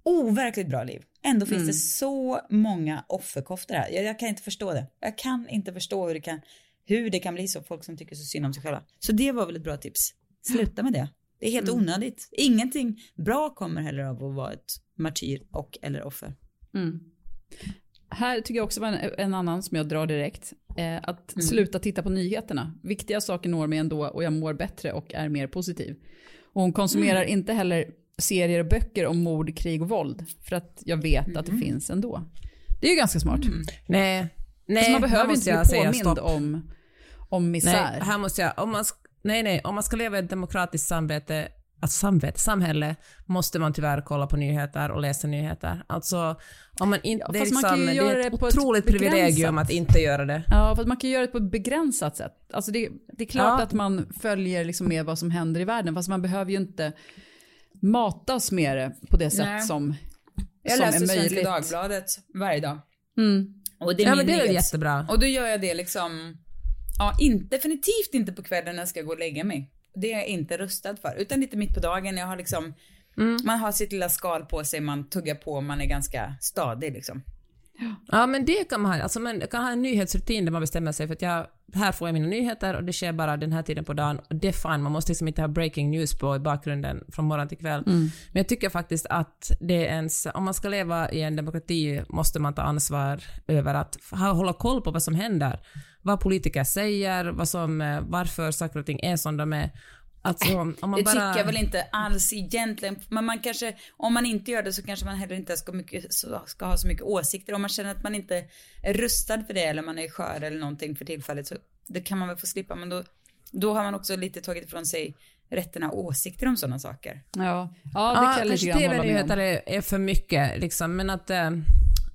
overkligt bra liv. Ändå finns Mm. det så många offerkoftor här. Jag, jag kan inte förstå det. Jag kan inte förstå hur det kan, hur det kan bli så, folk som tycker så synd om sig själva. Så det var väl ett bra tips. Sluta med det. Det är helt Mm. onödigt. Ingenting bra kommer heller av att vara ett martyr och eller offer. Mm. Här tycker jag också var en, en annan som jag drar direkt. Eh, att Mm. sluta titta på nyheterna. Viktiga saker når mig ändå och jag mår bättre och är mer positiv. Och hon konsumerar Mm. inte heller serier och böcker om mord, krig och våld. För att jag vet att det Mm. finns ändå. Det är ju ganska smart. Nej, nej, alltså man behöver inte bli säga påmind stopp. om, om misär. Nej, här måste jag, om man, sk- nej, nej, om man ska leva i ett demokratiskt samvete, alltså samvete, samhälle, måste man tyvärr kolla på nyheter och läsa nyheter. Alltså, om man inte, Ja, det är, man liksom, ju det göra är ett det på ett otroligt privilegium att inte göra det. Ja, för att man kan göra det på ett begränsat sätt. Alltså det, det är klart Ja. att man följer liksom med vad som händer i världen, fast man behöver ju inte matas med det på det sätt Nej. som, Jag som läser är Svenska möjligt. Dagbladet varje dag. Mm. Och det är Ja, min men det är jättebra. Och då gör jag det liksom, ja, definitivt inte på kvällen när jag ska gå och lägga mig. Det är jag inte rustad för, utan lite mitt på dagen. Jag har liksom, man har sitt lilla skal på sig, man tuggar på, man är ganska stadig liksom. Ja, men det kan man ha. Alltså man kan ha en nyhetsrutin där man bestämmer sig för att jag, här får jag mina nyheter och det sker bara den här tiden på dagen och det är fan, man måste liksom inte ha breaking news på i bakgrunden från morgon till kväll. Men jag tycker faktiskt att det är ens, om man ska leva i en demokrati måste man ta ansvar över att ha, hålla koll på vad som händer. Vad politiker säger, vad som, eh, varför saker och ting är som de är. Alltså, om man Det bara... tycker jag väl inte alls egentligen. Men man kanske, om man inte gör det så kanske man heller inte ska, mycket, ska ha så mycket åsikter. Om man känner att man inte är rustad för det eller man är skör eller någonting för tillfället så det kan man väl få slippa. Men då, då har man också lite tagit ifrån sig rätten att ha åsikter om sådana saker. Ja, ja det kan jag lite grann hålla med om. är, är för mycket liksom, men att eh,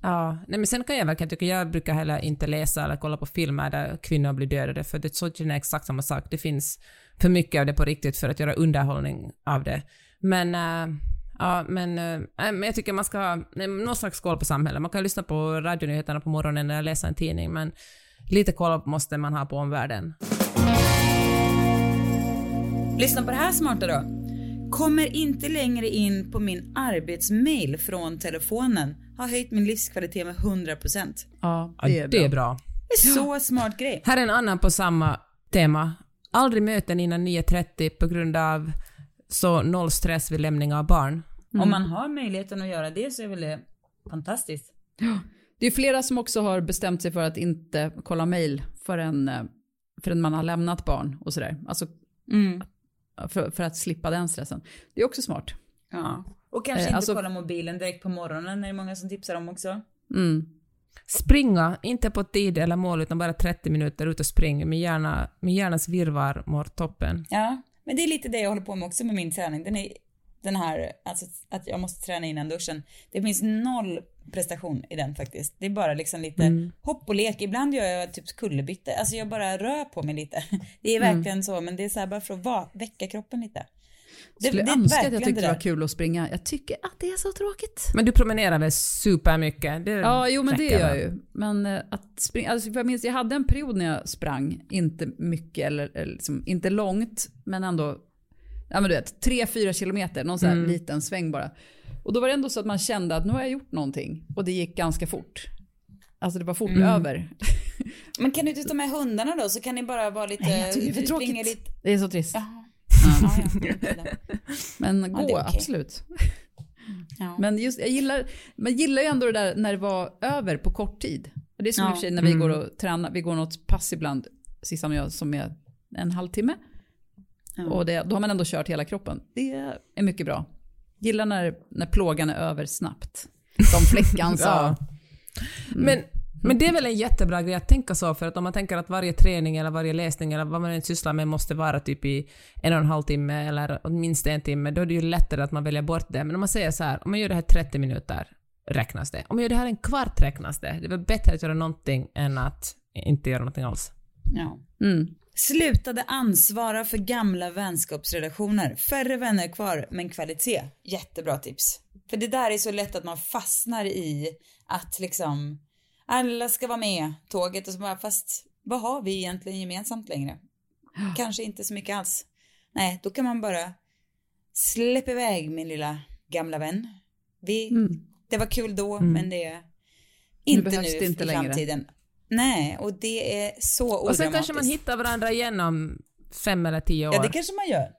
Ja, nej men sen kan jag verkligen tycka, jag brukar heller inte läsa eller kolla på filmer där kvinnor blir dödade, för det så är exakt samma sak. Det finns för mycket av det på riktigt för att göra underhållning av det. Men, äh, Ja, men, äh, men jag tycker man ska ha nej, någon slags koll på samhället. Man kan lyssna på radionyheterna på morgonen eller läsa en tidning, men lite koll måste man ha på omvärlden. Lyssna på det här smarta då. Kommer inte längre in på min arbetsmail från telefonen. Har höjt min livskvalitet med 100%. Ja, Ja, det är bra. Det är bra. Det är så smart grej. Här är en annan på samma tema. Aldrig möten innan 9.30 på grund av så noll stress vid lämning av barn. Om man har möjligheten att göra det så är väl det fantastiskt. Det är flera som också har bestämt sig för att inte kolla mail förrän, eh, förrän man har lämnat barn och sådär. Alltså Mm. För, för att slippa den stressen. Det är också smart. Ja. Och kanske Eh, inte alltså- kolla mobilen direkt på morgonen, är det många som tipsar om också. Mm. Springa, inte på tid eller mål utan bara 30 minuter ut och spring. Min, hjärna, min hjärnas virrvarr mår toppen. Ja, men det är lite det jag håller på med också med min träning. Den, är, den här, alltså att jag måste träna innan duschen. Det finns noll prestation i den faktiskt. Det är bara liksom lite hopp och lek. Ibland gör jag typ kullerbytte. Alltså jag bara rör på mig lite. Det är verkligen så, men det är så här bara för att va- väcka kroppen lite. Det, Skulle det är önska att jag tyckte det där. var kul att springa. Jag tycker att det är så tråkigt. Men du promenerar väl supermycket? Det Ja, jo men det gör jag ju. Men eh, att springa, alltså för jag minns, jag hade en period när jag sprang, inte mycket eller, eller liksom, inte långt, men ändå, ja men du vet, 3-4 kilometer, någon sån här liten sväng bara. Och då var det ändå så att man kände att nu har jag gjort någonting och det gick ganska fort. Alltså det var fort över. Men kan du inte ta med hundarna då så kan ni bara vara lite... Nej, jag tycker det är för tråkigt. Lite. Det är så trist. Jaha. Ja. Ja, ja. Men gå, okej. absolut. Ja. Men just, jag gillar, man gillar ju ändå det där när det var över på kort tid. Och det är som Ja. i och för sig när vi går och tränar, vi går något pass ibland, Sissan och jag, som är en halvtimme. Ja. Och det, då har man ändå kört hela kroppen. Det är mycket bra. Gillar när, när plågan är över snabbt. Som Fläckan sa. Ja. Men, men det är väl en jättebra grej att tänka så, för att om man tänker att varje träning eller varje läsning eller vad man än sysslar med måste vara typ i en och en halv timme eller åtminstone en timme, då är det ju lättare att man väljer bort det. Men om man säger så här, om man gör det här 30 minuter, räknas det. Om man gör det här en kvart, räknas det. Det är väl bättre att göra någonting än att inte göra någonting alls. Ja. Mm. Slutade ansvara för gamla vänskapsrelationer. Färre vänner kvar, men kvalitet. Jättebra tips. För det där är så lätt att man fastnar i att liksom alla ska vara med tåget och så bara fast vad har vi egentligen gemensamt längre? Kanske inte så mycket alls. Nej, då kan man bara släpp iväg min lilla gamla vän. Vi, Det var kul då, men det är inte nu, behövs det inte i längre. framtiden. Nej, och det är så Och sen kanske man odramatiskt. hittar varandra igen om fem eller tio år. Ja, det kanske man gör.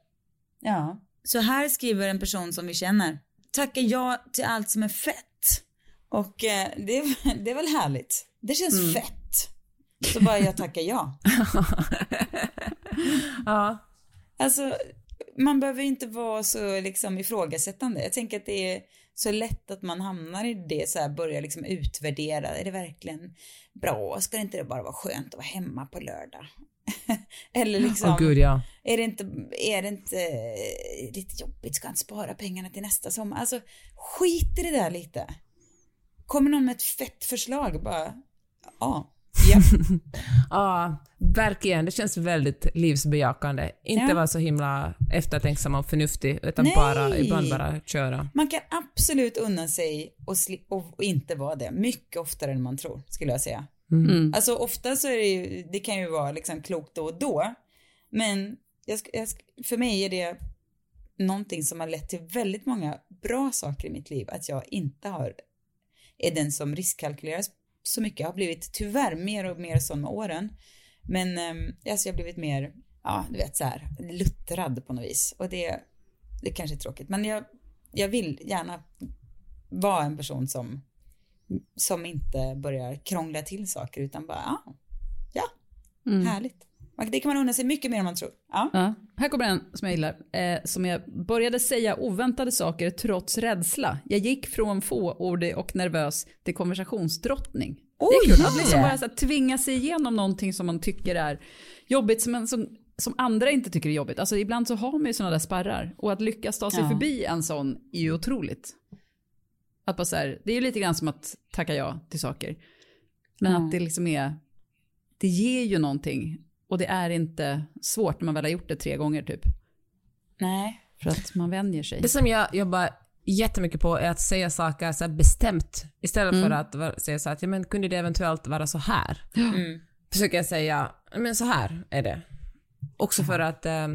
Ja. Så här skriver en person som vi känner. Tacka ja till allt som är fett. Och eh, det, är, det är väl härligt. Det känns fett. Så bara jag tackar ja. ja. Alltså, man behöver inte vara så liksom ifrågasättande. Jag tänker att det är så lätt att man hamnar i det så här, börjar liksom utvärdera. Är det verkligen bra? Ska det inte bara vara skönt att vara hemma på lördag? Eller liksom. Åh gud, ja. Är det inte, är det inte eh, lite jobbigt? Ska han spara pengarna till nästa sommar? Alltså, skit i det där lite. Kommer någon med ett fett förslag bara, ja, ja. Ja, verkligen. Det känns väldigt livsbejakande. Inte Ja. vara så himla eftertänksam och förnuftig, utan Nej. bara, ibland bara köra. Man kan absolut unna sig och, och, inte vara det. Mycket oftare än man tror, skulle jag säga. Mm. Alltså ofta så är det ju, det kan ju vara liksom klokt då och då. Men jag, jag, för mig är det någonting som har lett till väldigt många bra saker i mitt liv. Att jag inte har, är den som riskkalkylerar så mycket. Jag har blivit tyvärr mer och mer sån med åren. Men um, alltså jag har blivit mer, ja du vet så här, luttrad på något vis. Och det, det kanske är tråkigt. Men jag, jag vill gärna vara en person som som inte börjar krångla till saker utan bara, ah, ja, härligt. Man- Det kan man unna sig mycket mer än man tror. Ja. Ja. Här kommer en som jag gillar. Eh, som jag började säga oväntade saker trots rädsla. Jag gick från fåordig och nervös till konversationsdrottning. det är kul att liksom bara så här, tvinga sig igenom någonting som man tycker är jobbigt, som, en, som, som andra inte tycker är jobbigt. Alltså ibland så har man ju sådana där spärrar. Och att lyckas ta sig Ja. förbi en sån är ju otroligt. Att bara så här, det är ju lite grann som att tacka ja till saker. Men att det liksom är, det ger ju någonting. Och det är inte svårt när man väl har gjort det tre gånger typ. Nej. För att man vänjer sig. Det som jag jobbar jättemycket på är att säga saker så här bestämt istället Mm. för att säga så att ja, men kunde det eventuellt vara så här? Mm. Försöker jag säga men så här är det. Också för att eh,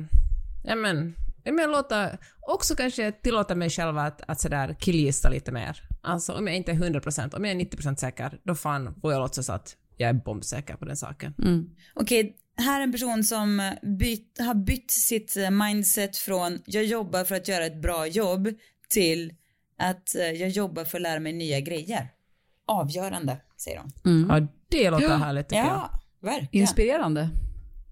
ja, men, ja, men låta, också kanske tillåta mig själv att, att sådär killgissa lite mer. Alltså om jag inte är 100%, om jag är 90% säker, då fan får jag låtsas att jag är bombsäker på den saken. Mm. Okej, här är en person som byt, har bytt sitt eh, mindset från jag jobbar för att göra ett bra jobb till att eh, jag jobbar för att lära mig nya grejer. Avgörande, säger hon. Mm. Ja, det låter härligt tycker jag. Ja, verkligen. Inspirerande.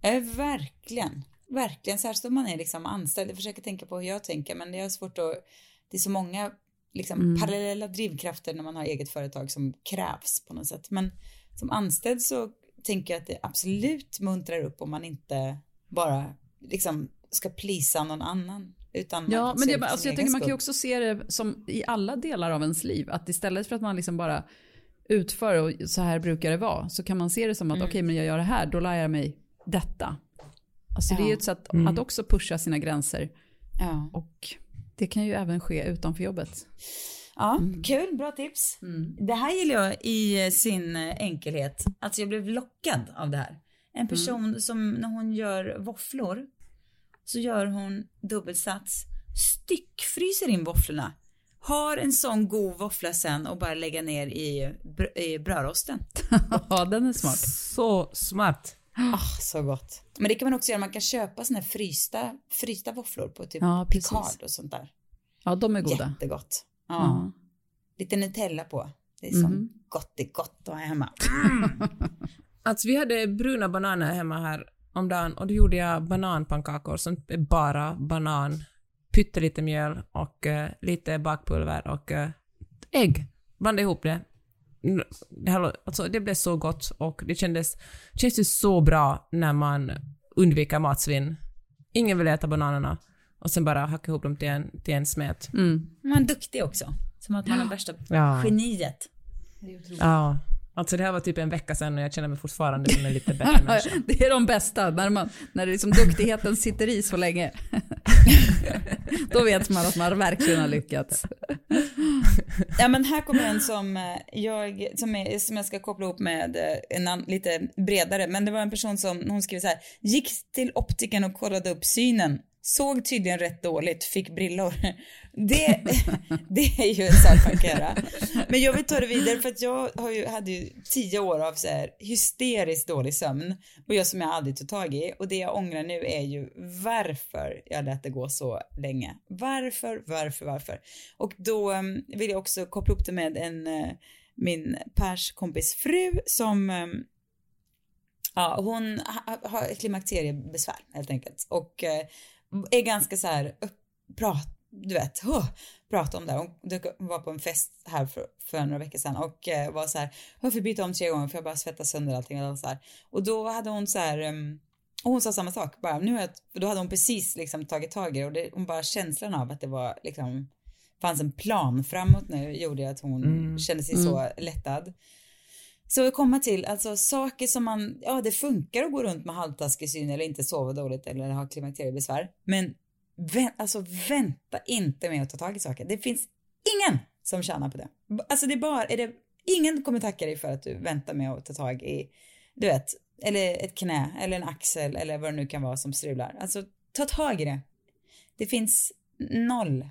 Eh, verkligen. Verkligen. Särskilt om man är liksom anställd. Jag försöker tänka på hur jag tänker men det är svårt att... Det är så många liksom, Mm. parallella drivkrafter när man har eget företag som krävs på något sätt. Men som anställd så tänker jag att det absolut muntrar upp om man inte bara liksom ska plisa någon annan. Utan Ja, men det, alltså jag egen tänker man kan ju skull. också se det som i alla delar av ens liv. Att istället för att man liksom bara utför och så här brukar det vara. Så kan man se det som att okej men jag gör det här, då lär jag mig detta. Alltså det är ju Ja. ett sätt att också pusha sina gränser. Ja, Och det kan ju även ske utanför jobbet. Ja kul. Bra tips. Det här gillar jag i sin eh, enkelhet. Alltså jag blev lockad av det här. En person som när hon gör våfflor så gör hon dubbelsats, styckfryser in våfflorna, har en sån god våffla sen och bara lägga ner i, br- i brödrosten. ja, den är smart. Så smart. Ah, så gott. Men det kan man också göra, man kan köpa såna här frysta, frysta våfflor på typ Ja. Picard och sånt där. Ja, de är goda. Jättegott. Ja. Lite Nutella på. Det är som gott, det är gott att ha hemma. Alltså vi hade bruna bananer hemma här om dagen och då gjorde jag bananpannkakor som är bara banan, pyttelite mjöl och eh, lite bakpulver och eh, ägg. Blandade ihop det. Alltså, det blev så gott och det kändes, ju så bra när man undviker matsvinn. Ingen vill äta bananerna och sen bara hacka ihop dem till en, till en smet. Mm. Man är duktig också. Som att man är värsta Ja. geniet. Ja. Alltså det här var typ en vecka sedan och jag känner mig fortfarande som en lite bättre människa. det är de bästa, när, man, när det liksom duktigheten sitter i så länge. Då vet man att man verkligen har lyckats. Ja men här kommer en som eh, jag, som, är, som jag ska koppla ihop med eh, en an, lite bredare. Men det var en person som, hon skrev så här, gick till optiken och kollade upp synen. Såg tydligen rätt dåligt, fick brillor. Det, det är ju en sak man kan göra. Men jag vill ta det vidare för att jag har ju, hade ju tio år av så här hysteriskt dålig sömn och jag som jag aldrig tog tag i och det jag ångrar nu är ju varför jag lät det gå så länge. Varför, varför, varför? Och då mm, vill jag också koppla upp det med en, eh, min Pers kompis fru som mm, Ja, hon har klimakteriebesvär helt enkelt och eh, är ganska så här prat, du vet, huh, prata om det. Hon var på en fest här för, för några veckor sedan och eh, var så här, jag får byta om tre gånger för jag bara svettas sönder allting och så här. Och då hade hon så här, um, och hon sa samma sak, bara nu har jag, då hade hon precis liksom tagit tag i det och det, hon bara känslan av att det var liksom fanns en plan framåt nu gjorde att hon kände sig så lättad. Så att komma till, alltså saker som man, ja det funkar att gå runt med halvtaskig syn eller inte sova dåligt eller ha klimakteriebesvär. Men vä alltså vänta inte med att ta tag i saker. Det finns ingen som tjänar på det. Alltså det är bara, är det, ingen kommer tacka dig för att du väntar med att ta tag i, du vet, eller ett knä eller en axel eller vad det nu kan vara som strular. Alltså ta tag i det. Det finns noll,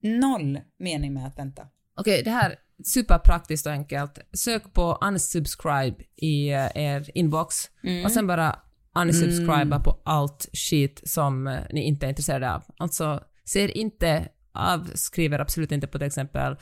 noll mening med att vänta. Okej, det här superpraktiskt och enkelt. Sök på unsubscribe i eh, er inbox och sen bara unsubscriba på allt skit som eh, ni inte är intresserade av. Alltså, ser inte, avskriver absolut inte på till exempel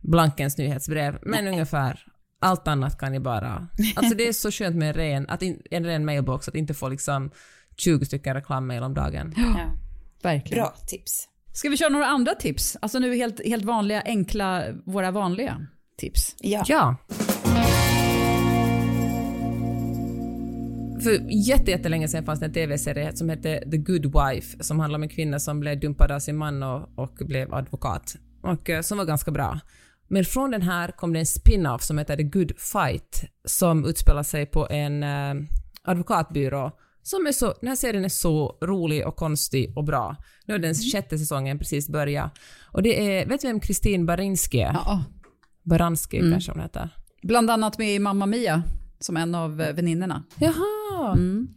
Blankens nyhetsbrev, men ungefär allt annat kan ni bara... Alltså det är så skönt med en ren, att in, en ren mailbox, att inte få liksom 20 stycken reklammail om dagen. Ja. Verkligen. Bra tips. Ska vi köra några andra tips? Alltså nu helt, helt vanliga, enkla, våra vanliga tips. Ja. Ja. För jätte, jättelänge sedan fanns det en tv-serie som hette The Good Wife som handlar om en kvinna som blev dumpad av sin man och, och blev advokat. Och eh, som var ganska bra. Men från den här kom det en spin-off som heter The Good Fight som utspelar sig på en eh, advokatbyrå som är så, den här serien är så rolig och konstig och bra. Nu har den sjätte säsongen precis börjat. Och det är, vet du vem Kristin Barinski är? Ja, Baranski kanske hon heter. bland annat med i Mamma Mia, som en av eh, väninnorna. Jaha! Mm.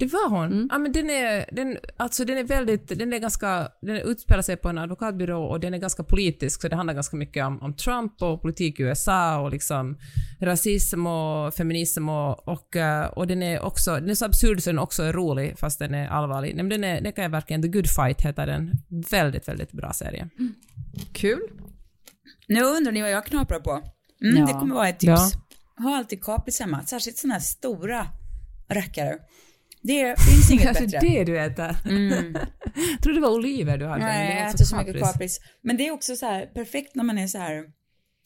Det var hon. Ja, men den är, den, alltså den är väldigt, den är ganska, den utspelar sig på en advokatbyrå och den är ganska politisk, så det handlar ganska mycket om, om Trump och politik i USA och liksom rasism och feminism och, och, eh, och den är också, den är så absurd så den också är rolig fast den är allvarlig. Nej, men den, är, den kan jag verkligen, The Good Fight heter den. Väldigt, väldigt bra serie. Kul. Nu undrar ni vad jag knaprar på. Mm, Ja. Det kommer vara ett tips. Ja. Ha alltid kapris hemma, särskilt sådana här stora rackare. Det finns inget Kanske bättre. det du äter. Jag trodde det var oliver du hade. Nej, jag alltså äter så mycket kapris. Men det är också så här perfekt när man är så här.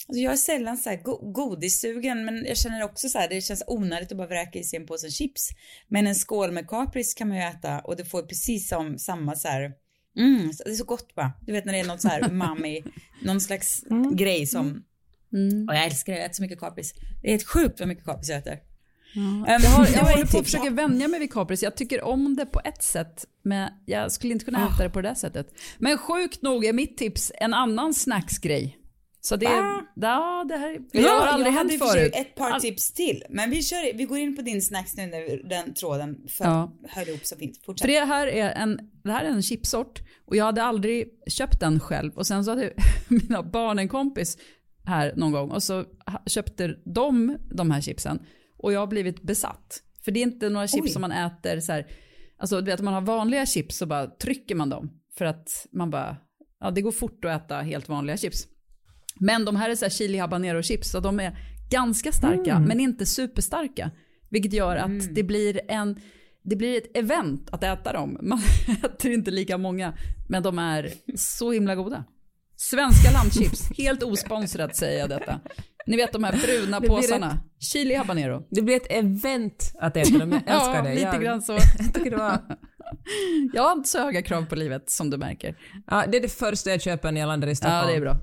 Alltså jag är sällan så här go- godissugen, men jag känner också så här, det känns onödigt att bara vräka i sig en påse chips. Men en skål med kapris kan man ju äta och det får precis som samma så här, mm, det är så gott bara. Du vet när det är något så här umami, någon slags grej som, och jag älskar det, jag äter så mycket kapris. Det är helt sjukt vad mycket kapris jag äter. Um, Jag, har, jag håller på att försöka vänja mig vid kapris. Jag tycker om det på ett sätt, men jag skulle inte kunna äta det på det där sättet. Men sjukt nog är mitt tips en annan snacksgrej. Så det, Va? ja, det här det Jag, har aldrig jag hänt för förut. ett par All- tips till. Men vi, kör, vi går in på din snacks nu när den tråden för, Ja. höll ihop så fint. För Fortsätt. det här är en, det här är en chipsort och jag hade aldrig köpt den själv. Och sen så hade mina barn en kompis här någon gång och så köpte de de här chipsen. Och jag har blivit besatt. För det är inte några chips Oj. som man äter så här, alltså du vet om man har vanliga chips så bara trycker man dem. För att man bara, ja det går fort att äta helt vanliga chips. Men de här är så här chili habanero chips så de är ganska starka men inte superstarka. Vilket gör att det blir en det blir ett event att äta dem. Man äter inte lika många, men de är så himla goda. Svenska lammchips, helt osponsrat säger jag detta. Ni vet de här bruna påsarna. Chili habanero. Det blir ett event att äta dem. Jag älskar Ja, det. lite jag, grann så. Jag tycker det var... Jag har inte så höga krav på livet som du märker. Ja, det är det första jag köper när jag landar i Stockholm. Ja, det är bra.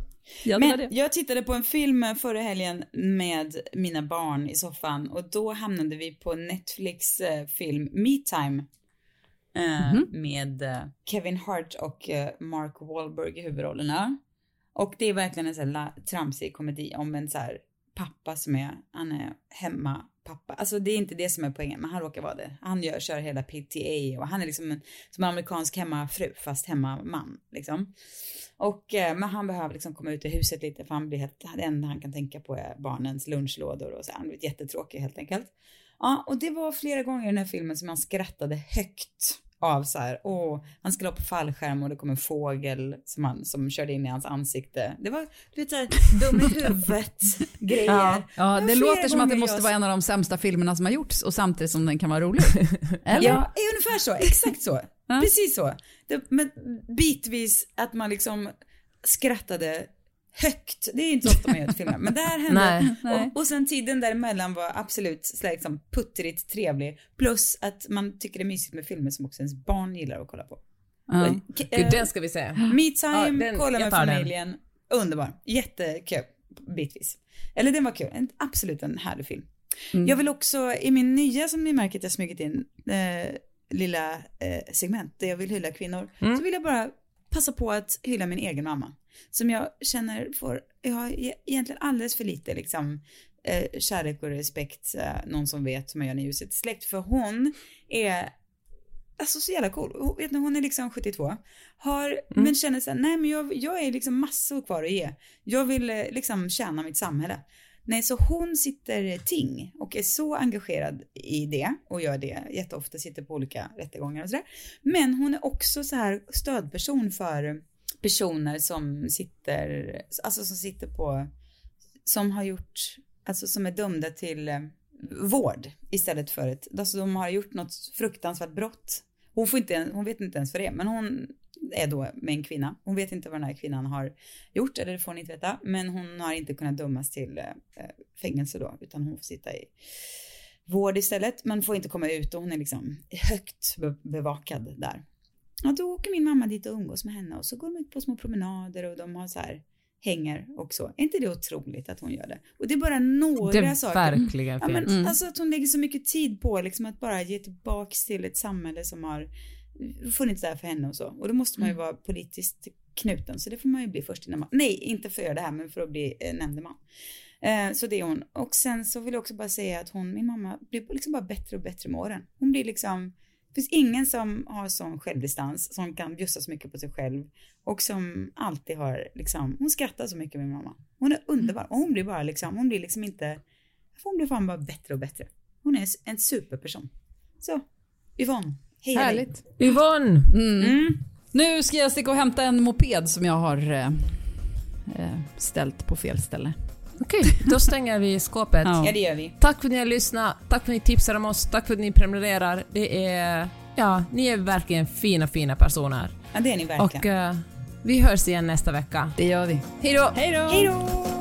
Jag Men jag tittade på en film förra helgen med mina barn i soffan och då hamnade vi på Netflix eh, film Me Time. Eh, Mhm. Med eh, Kevin Hart och Mark Wahlberg i huvudrollerna. Och det är verkligen en sån här tramsig komedi om en så här pappa som är, han är hemma pappa. Alltså det är inte det som är poängen, men han råkar vara det. Han gör, kör hela PTA och han är liksom en, som en amerikansk hemmafru fast hemmaman liksom. Och, eh, men han behöver liksom komma ut i huset lite för han blir helt, det enda han kan tänka på är barnens lunchlådor och så. Han blir jättetråkig helt enkelt. Ja, och det var flera gånger i den här filmen som han skrattade högt av så här, åh, han skulle hoppa fallskärm och det kom en fågel som, han, som körde in i hans ansikte. Det var, du vet såhär, dum i huvudet grejer. Ja, var det flera låter som att det måste jag- vara en av de sämsta filmerna som har gjorts och samtidigt som den kan vara rolig. Eller? Ja, ungefär så. Exakt så. Precis så. Det, men bitvis att man liksom skrattade högt. Det är inte så ofta man gör ett filmer, men där hände. Nej, nej. Och, och sen tiden däremellan var absolut liksom puttrigt trevlig. Plus att man tycker det är mysigt med filmer som också ens barn gillar att kolla på. Gud, eh, den ska vi se. Me time, Ja, den- kolla med tar den. familjen. Underbar. Jättekul. Bitvis. Eller den var kul. En, absolut en härlig film. Mm. Jag vill också, i min nya som ni märker att jag smugit in, eh, lilla eh, segment där jag vill hylla kvinnor, Mm. så vill jag bara passa på att hylla min egen mamma. Som jag känner får, jag har e- egentligen alldeles för lite liksom eh, kärlek och respekt, eh, någon som vet som jag gör i ljuset släkt. För hon är alltså så jävla cool. Hon, vet ni, hon är liksom 72. Har, men känner så här, nej men jag, jag är liksom massor kvar att ge. Jag vill eh, liksom tjäna mitt samhälle. Nej, så hon sitter ting och är så engagerad i det och gör det jätteofta, sitter på olika rättegångar och sådär. Men hon är också så här stödperson för personer som sitter, alltså som sitter på, som har gjort, alltså som är dömda till eh, vård istället för ett, alltså de har gjort något fruktansvärt brott. Hon får inte, hon vet inte ens vad det är, men hon är då med en kvinna. Hon vet inte vad den här kvinnan har gjort, eller det får hon inte veta, men hon har inte kunnat dömas till eh, fängelse då, utan hon får sitta i vård istället, men får inte komma ut och hon är liksom högt bevakad där. Ja, då åker min mamma dit och umgås med henne och så går de ut på små promenader och de har så här hänger och så. Är inte det otroligt att hon gör det? Och det är bara några Det saker. verkligen Ja, men, fint. Alltså att hon lägger så mycket tid på liksom att bara ge tillbaks till ett samhälle som har funnits där för henne och så. Och då måste man ju vara politiskt knuten, så det får man ju bli först innan man, nej inte för att göra det här men för att bli eh, nämndeman. Eh, så det är hon. Och sen så vill jag också bara säga att hon, min mamma, blir liksom bara bättre och bättre med åren. Hon blir liksom, det finns ingen som har sån självdistans, som kan bjussa så mycket på sig själv och som alltid har liksom, hon skrattar så mycket med mamma. Hon är underbar och hon blir bara liksom, hon blir liksom inte, hon blir fan bara bättre och bättre. Hon är en superperson. Så, Yvonne, hej dig. Härligt. Yvonne! Mm. Nu ska jag sticka och hämta en moped som jag har eh, eh, ställt på fel ställe. Okej, då stänger vi skåpet. Ja. Ja det gör vi. Tack för att ni har lyssnat, tack för att ni tipsar om oss, tack för att ni prenumererar. Det är... Ja, ni är verkligen fina, fina personer. Ja det är ni Och verkligen. eh, vi hörs igen nästa vecka. Det gör vi. Hej då! Hej då!